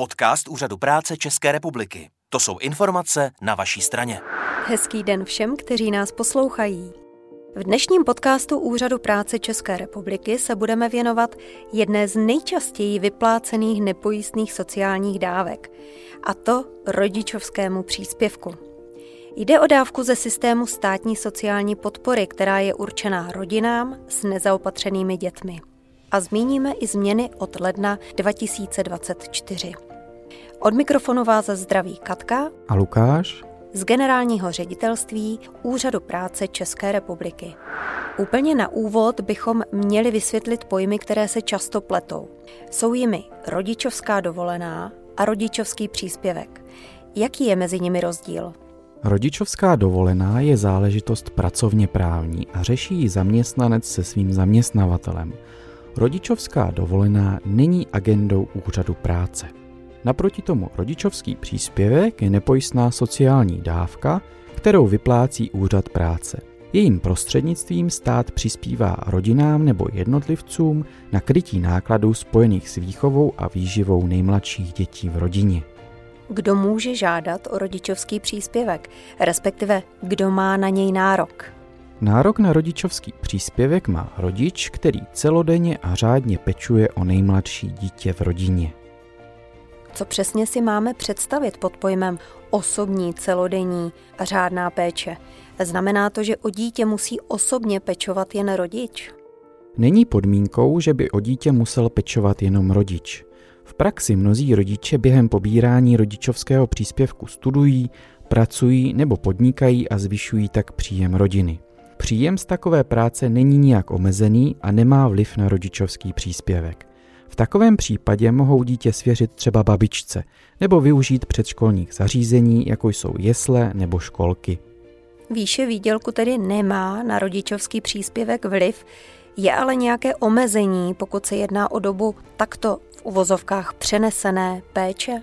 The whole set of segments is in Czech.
podcast Úřadu práce České republiky. To jsou informace na vaší straně. Hezký den všem, kteří nás poslouchají. V dnešním podcastu Úřadu práce České republiky se budeme věnovat jedné z nejčastěji vyplácených nepojistných sociálních dávek, a to rodičovskému příspěvku. Jde o dávku ze systému státní sociální podpory, která je určená rodinám s nezaopatřenými dětmi. A zmíníme i změny od ledna 2024. Od mikrofonu vás zdraví Katka a Lukáš z generálního ředitelství Úřadu práce České republiky. Úplně na úvod bychom měli vysvětlit pojmy, které se často pletou. Jsou jimi rodičovská dovolená a rodičovský příspěvek. Jaký je mezi nimi rozdíl? Rodičovská dovolená je záležitost pracovně právní a řeší ji zaměstnanec se svým zaměstnavatelem. Rodičovská dovolená není agendou úřadu práce. Naproti tomu rodičovský příspěvek je nepojistná sociální dávka, kterou vyplácí úřad práce. Jejím prostřednictvím stát přispívá rodinám nebo jednotlivcům na krytí nákladů spojených s výchovou a výživou nejmladších dětí v rodině. Kdo může žádat o rodičovský příspěvek, respektive kdo má na něj nárok? Nárok na rodičovský příspěvek má rodič, který celodenně a řádně pečuje o nejmladší dítě v rodině. Co přesně si máme představit pod pojmem osobní, celodenní a řádná péče? Znamená to, že o dítě musí osobně pečovat jen rodič? Není podmínkou, že by o dítě musel pečovat jenom rodič. V praxi mnozí rodiče během pobírání rodičovského příspěvku studují, pracují nebo podnikají a zvyšují tak příjem rodiny. Příjem z takové práce není nijak omezený a nemá vliv na rodičovský příspěvek. V takovém případě mohou dítě svěřit třeba babičce nebo využít předškolních zařízení, jako jsou jesle nebo školky. Výše výdělku tedy nemá na rodičovský příspěvek vliv, je ale nějaké omezení, pokud se jedná o dobu takto v uvozovkách přenesené péče?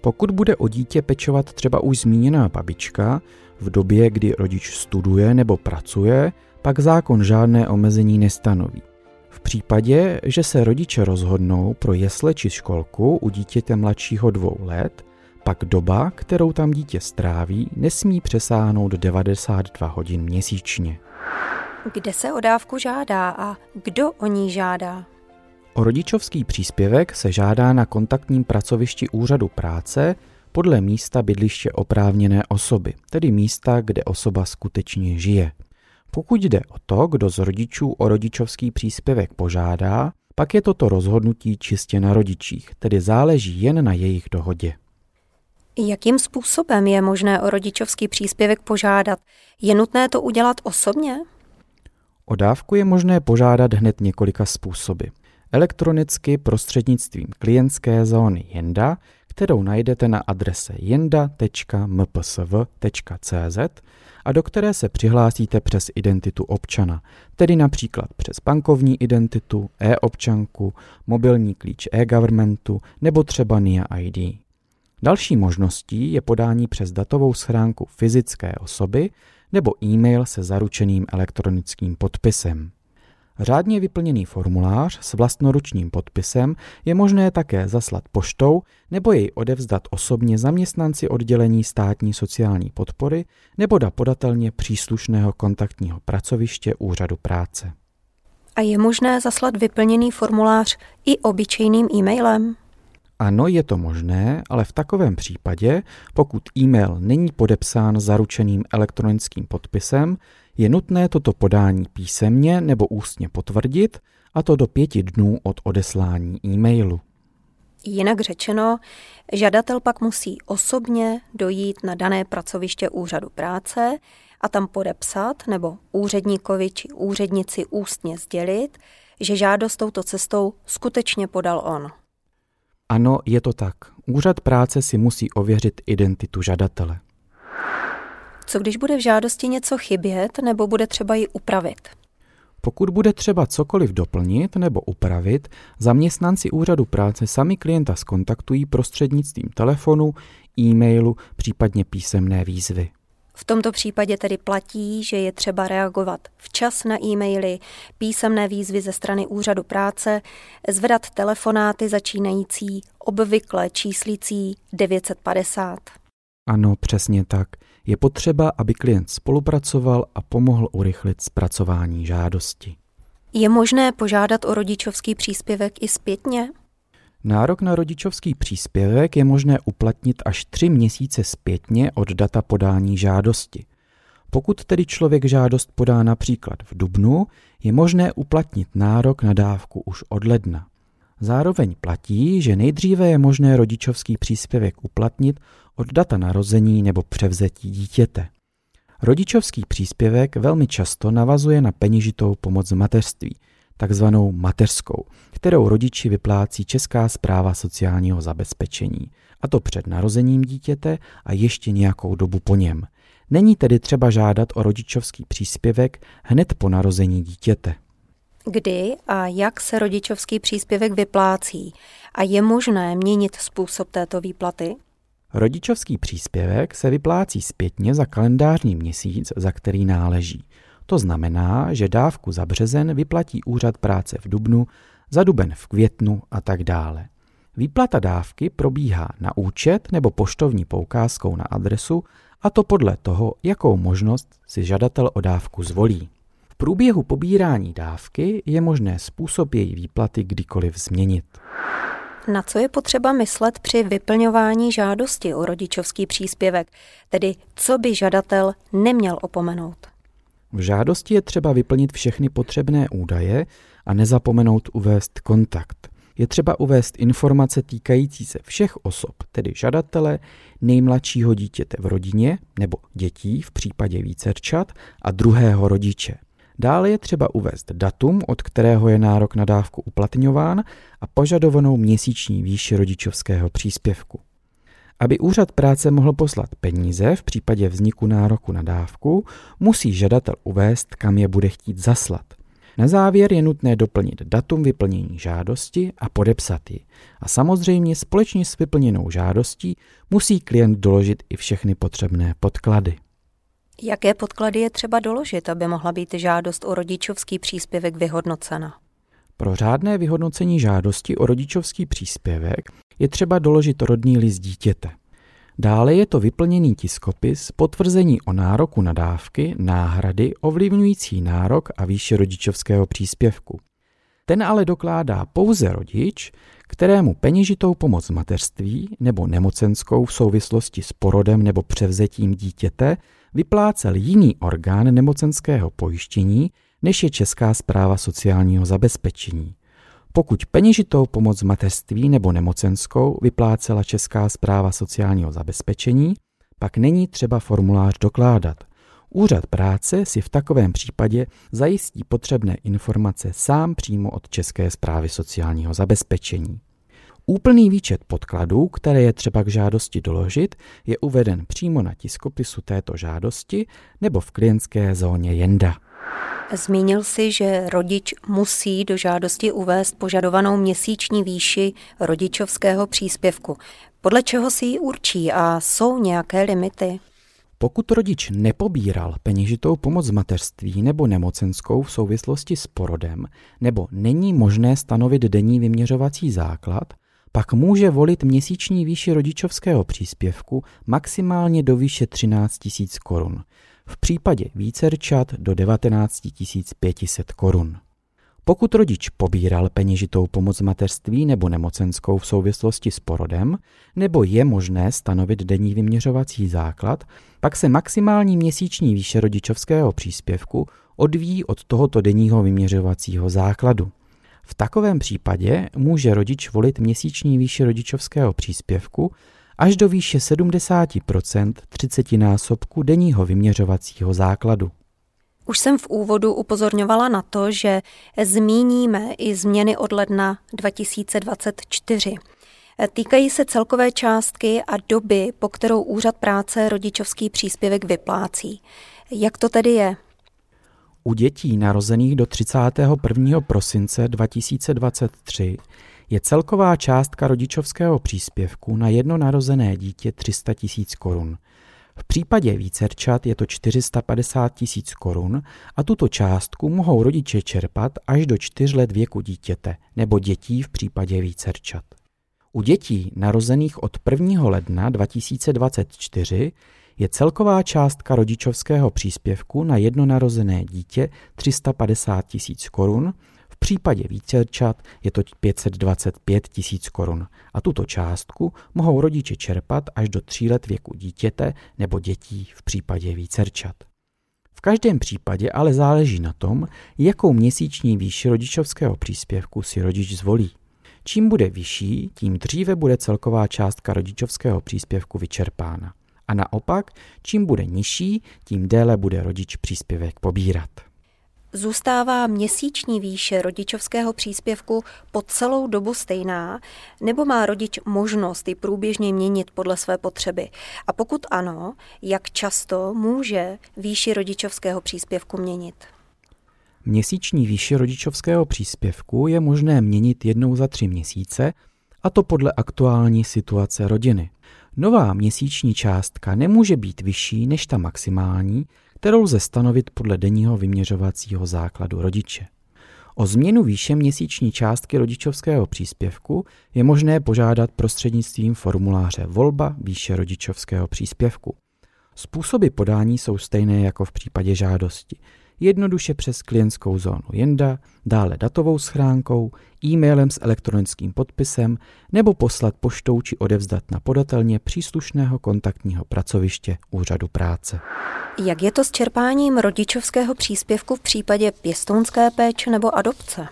Pokud bude o dítě pečovat třeba už zmíněná babička, v době, kdy rodič studuje nebo pracuje, pak zákon žádné omezení nestanoví. V případě, že se rodiče rozhodnou pro jesle či školku u dítěte mladšího dvou let, pak doba, kterou tam dítě stráví, nesmí přesáhnout 92 hodin měsíčně. Kde se o dávku žádá a kdo o ní žádá? O rodičovský příspěvek se žádá na kontaktním pracovišti úřadu práce podle místa bydliště oprávněné osoby, tedy místa, kde osoba skutečně žije. Pokud jde o to, kdo z rodičů o rodičovský příspěvek požádá, pak je toto rozhodnutí čistě na rodičích, tedy záleží jen na jejich dohodě. Jakým způsobem je možné o rodičovský příspěvek požádat? Je nutné to udělat osobně? O dávku je možné požádat hned několika způsoby. Elektronicky prostřednictvím klientské zóny Jenda, kterou najdete na adrese jenda.mpsv.cz a do které se přihlásíte přes identitu občana, tedy například přes bankovní identitu, e-občanku, mobilní klíč e-governmentu nebo třeba NIA ID. Další možností je podání přes datovou schránku fyzické osoby nebo e-mail se zaručeným elektronickým podpisem. Řádně vyplněný formulář s vlastnoručním podpisem je možné také zaslat poštou nebo jej odevzdat osobně zaměstnanci oddělení státní sociální podpory nebo da podatelně příslušného kontaktního pracoviště úřadu práce. A je možné zaslat vyplněný formulář i obyčejným e-mailem? Ano, je to možné, ale v takovém případě, pokud e-mail není podepsán zaručeným elektronickým podpisem, je nutné toto podání písemně nebo ústně potvrdit, a to do pěti dnů od odeslání e-mailu. Jinak řečeno, žadatel pak musí osobně dojít na dané pracoviště úřadu práce a tam podepsat nebo úředníkovi či úřednici ústně sdělit, že žádost touto cestou skutečně podal on. Ano, je to tak. Úřad práce si musí ověřit identitu žadatele. Co když bude v žádosti něco chybět nebo bude třeba ji upravit? Pokud bude třeba cokoliv doplnit nebo upravit, zaměstnanci úřadu práce sami klienta skontaktují prostřednictvím telefonu, e-mailu, případně písemné výzvy. V tomto případě tedy platí, že je třeba reagovat včas na e-maily, písemné výzvy ze strany úřadu práce, zvedat telefonáty začínající obvykle číslicí 950. Ano, přesně tak. Je potřeba, aby klient spolupracoval a pomohl urychlit zpracování žádosti. Je možné požádat o rodičovský příspěvek i zpětně? Nárok na rodičovský příspěvek je možné uplatnit až tři měsíce zpětně od data podání žádosti. Pokud tedy člověk žádost podá například v dubnu, je možné uplatnit nárok na dávku už od ledna. Zároveň platí, že nejdříve je možné rodičovský příspěvek uplatnit od data narození nebo převzetí dítěte. Rodičovský příspěvek velmi často navazuje na peněžitou pomoc v mateřství, takzvanou mateřskou, kterou rodiči vyplácí Česká zpráva sociálního zabezpečení, a to před narozením dítěte a ještě nějakou dobu po něm. Není tedy třeba žádat o rodičovský příspěvek hned po narození dítěte. Kdy a jak se rodičovský příspěvek vyplácí a je možné měnit způsob této výplaty? Rodičovský příspěvek se vyplácí zpětně za kalendářní měsíc, za který náleží. To znamená, že dávku za březen vyplatí úřad práce v dubnu, za duben v květnu a tak dále. Výplata dávky probíhá na účet nebo poštovní poukázkou na adresu, a to podle toho, jakou možnost si žadatel o dávku zvolí. V průběhu pobírání dávky je možné způsob její výplaty kdykoliv změnit. Na co je potřeba myslet při vyplňování žádosti o rodičovský příspěvek, tedy co by žadatel neměl opomenout? V žádosti je třeba vyplnit všechny potřebné údaje a nezapomenout uvést kontakt. Je třeba uvést informace týkající se všech osob, tedy žadatele, nejmladšího dítěte v rodině nebo dětí v případě vícerčat a druhého rodiče. Dále je třeba uvést datum, od kterého je nárok na dávku uplatňován a požadovanou měsíční výši rodičovského příspěvku. Aby úřad práce mohl poslat peníze v případě vzniku nároku na dávku, musí žadatel uvést, kam je bude chtít zaslat. Na závěr je nutné doplnit datum vyplnění žádosti a podepsat ji. A samozřejmě společně s vyplněnou žádostí musí klient doložit i všechny potřebné podklady. Jaké podklady je třeba doložit, aby mohla být žádost o rodičovský příspěvek vyhodnocena? Pro řádné vyhodnocení žádosti o rodičovský příspěvek je třeba doložit rodný list dítěte. Dále je to vyplněný tiskopis, potvrzení o nároku na dávky, náhrady ovlivňující nárok a výši rodičovského příspěvku. Ten ale dokládá pouze rodič, kterému peněžitou pomoc mateřství nebo nemocenskou v souvislosti s porodem nebo převzetím dítěte vyplácel jiný orgán nemocenského pojištění, než je Česká zpráva sociálního zabezpečení. Pokud peněžitou pomoc mateřství nebo nemocenskou vyplácela Česká zpráva sociálního zabezpečení, pak není třeba formulář dokládat. Úřad práce si v takovém případě zajistí potřebné informace sám přímo od České zprávy sociálního zabezpečení. Úplný výčet podkladů, které je třeba k žádosti doložit, je uveden přímo na tiskopisu této žádosti nebo v klientské zóně Jenda. Zmínil si, že rodič musí do žádosti uvést požadovanou měsíční výši rodičovského příspěvku. Podle čeho si ji určí a jsou nějaké limity? Pokud rodič nepobíral peněžitou pomoc z mateřství nebo nemocenskou v souvislosti s porodem, nebo není možné stanovit denní vyměřovací základ, pak může volit měsíční výši rodičovského příspěvku maximálně do výše 13 000 korun, v případě vícerčat do 19 500 korun. Pokud rodič pobíral peněžitou pomoc mateřství nebo nemocenskou v souvislosti s porodem, nebo je možné stanovit denní vyměřovací základ, pak se maximální měsíční výše rodičovského příspěvku odvíjí od tohoto denního vyměřovacího základu. V takovém případě může rodič volit měsíční výši rodičovského příspěvku až do výše 70 30 násobku denního vyměřovacího základu. Už jsem v úvodu upozorňovala na to, že zmíníme i změny od ledna 2024. Týkají se celkové částky a doby, po kterou úřad práce rodičovský příspěvek vyplácí. Jak to tedy je? U dětí narozených do 31. prosince 2023 je celková částka rodičovského příspěvku na jedno narozené dítě 300 tisíc korun. V případě vícerčat je to 450 tisíc korun a tuto částku mohou rodiče čerpat až do 4 let věku dítěte nebo dětí v případě vícerčat. U dětí narozených od 1. ledna 2024 je celková částka rodičovského příspěvku na jedno narozené dítě 350 tisíc korun, případě vícerčat je to 525 tisíc korun a tuto částku mohou rodiče čerpat až do 3 let věku dítěte nebo dětí v případě vícerčat. V každém případě ale záleží na tom, jakou měsíční výši rodičovského příspěvku si rodič zvolí. Čím bude vyšší, tím dříve bude celková částka rodičovského příspěvku vyčerpána. A naopak, čím bude nižší, tím déle bude rodič příspěvek pobírat. Zůstává měsíční výše rodičovského příspěvku po celou dobu stejná, nebo má rodič možnost ji průběžně měnit podle své potřeby? A pokud ano, jak často může výši rodičovského příspěvku měnit? Měsíční výši rodičovského příspěvku je možné měnit jednou za tři měsíce, a to podle aktuální situace rodiny. Nová měsíční částka nemůže být vyšší než ta maximální, kterou lze stanovit podle denního vyměřovacího základu rodiče. O změnu výše měsíční částky rodičovského příspěvku je možné požádat prostřednictvím formuláře Volba výše rodičovského příspěvku. Způsoby podání jsou stejné jako v případě žádosti jednoduše přes klientskou zónu Jenda, dále datovou schránkou, e-mailem s elektronickým podpisem nebo poslat poštou či odevzdat na podatelně příslušného kontaktního pracoviště úřadu práce. Jak je to s čerpáním rodičovského příspěvku v případě pěstounské péče nebo adopce?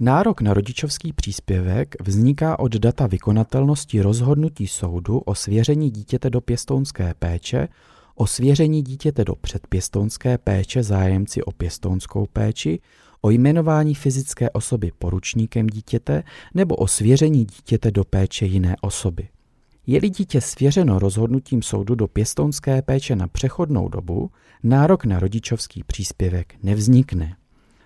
Nárok na rodičovský příspěvek vzniká od data vykonatelnosti rozhodnutí soudu o svěření dítěte do pěstounské péče o svěření dítěte do předpěstounské péče zájemci o pěstounskou péči, o jmenování fyzické osoby poručníkem dítěte nebo o svěření dítěte do péče jiné osoby. Je-li dítě svěřeno rozhodnutím soudu do pěstounské péče na přechodnou dobu, nárok na rodičovský příspěvek nevznikne.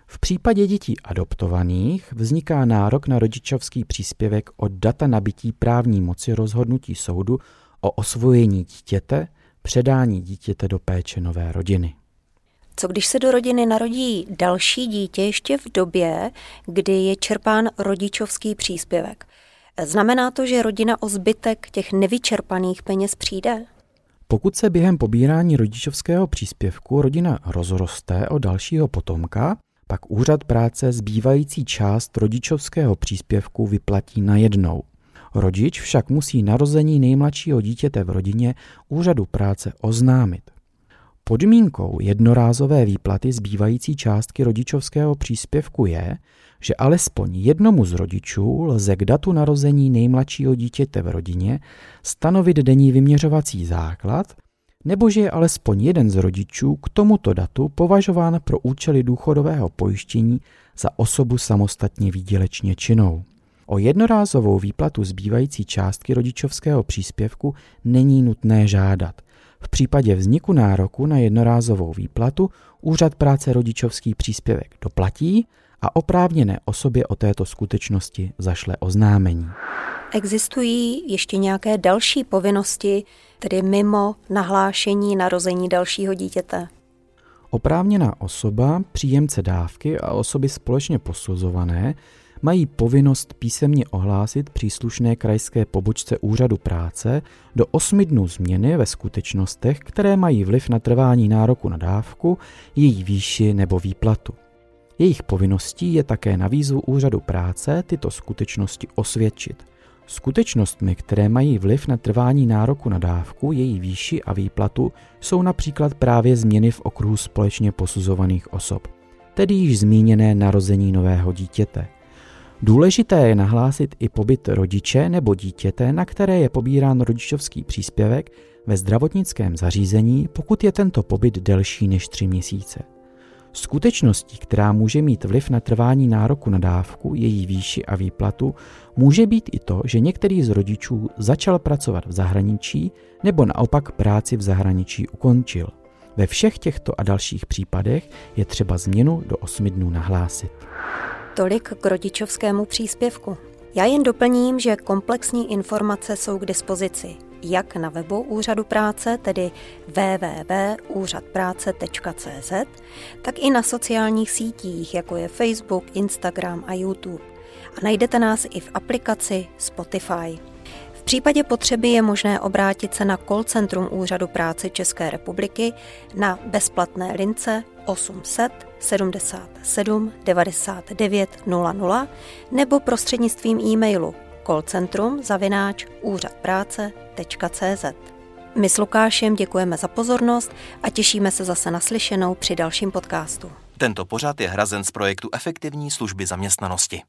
V případě dětí adoptovaných vzniká nárok na rodičovský příspěvek od data nabití právní moci rozhodnutí soudu o osvojení dítěte předání dítěte do péče nové rodiny. Co když se do rodiny narodí další dítě ještě v době, kdy je čerpán rodičovský příspěvek? Znamená to, že rodina o zbytek těch nevyčerpaných peněz přijde? Pokud se během pobírání rodičovského příspěvku rodina rozroste o dalšího potomka, pak úřad práce zbývající část rodičovského příspěvku vyplatí najednou – Rodič však musí narození nejmladšího dítěte v rodině úřadu práce oznámit. Podmínkou jednorázové výplaty zbývající částky rodičovského příspěvku je, že alespoň jednomu z rodičů lze k datu narození nejmladšího dítěte v rodině stanovit denní vyměřovací základ, nebo že je alespoň jeden z rodičů k tomuto datu považován pro účely důchodového pojištění za osobu samostatně výdělečně činnou. O jednorázovou výplatu zbývající částky rodičovského příspěvku není nutné žádat. V případě vzniku nároku na jednorázovou výplatu úřad práce rodičovský příspěvek doplatí a oprávněné osobě o této skutečnosti zašle oznámení. Existují ještě nějaké další povinnosti, tedy mimo nahlášení narození dalšího dítěte? Oprávněná osoba, příjemce dávky a osoby společně posuzované mají povinnost písemně ohlásit příslušné krajské pobočce úřadu práce do 8 dnů změny ve skutečnostech, které mají vliv na trvání nároku na dávku, její výši nebo výplatu. Jejich povinností je také na výzvu úřadu práce tyto skutečnosti osvědčit. Skutečnostmi, které mají vliv na trvání nároku na dávku, její výši a výplatu, jsou například právě změny v okruhu společně posuzovaných osob, tedy již zmíněné narození nového dítěte. Důležité je nahlásit i pobyt rodiče nebo dítěte, na které je pobírán rodičovský příspěvek ve zdravotnickém zařízení, pokud je tento pobyt delší než tři měsíce. Skutečností, která může mít vliv na trvání nároku na dávku, její výši a výplatu, může být i to, že některý z rodičů začal pracovat v zahraničí nebo naopak práci v zahraničí ukončil. Ve všech těchto a dalších případech je třeba změnu do 8 dnů nahlásit. Tolik k rodičovskému příspěvku. Já jen doplním, že komplexní informace jsou k dispozici jak na webu Úřadu práce, tedy www.úřadpráce.cz, tak i na sociálních sítích, jako je Facebook, Instagram a YouTube. A najdete nás i v aplikaci Spotify. V případě potřeby je možné obrátit se na call centrum Úřadu práce České republiky na bezplatné lince 800 77 99 00 nebo prostřednictvím e-mailu callcentrum zavináč úřadpráce.cz. My s Lukášem děkujeme za pozornost a těšíme se zase naslyšenou při dalším podcastu. Tento pořad je hrazen z projektu Efektivní služby zaměstnanosti.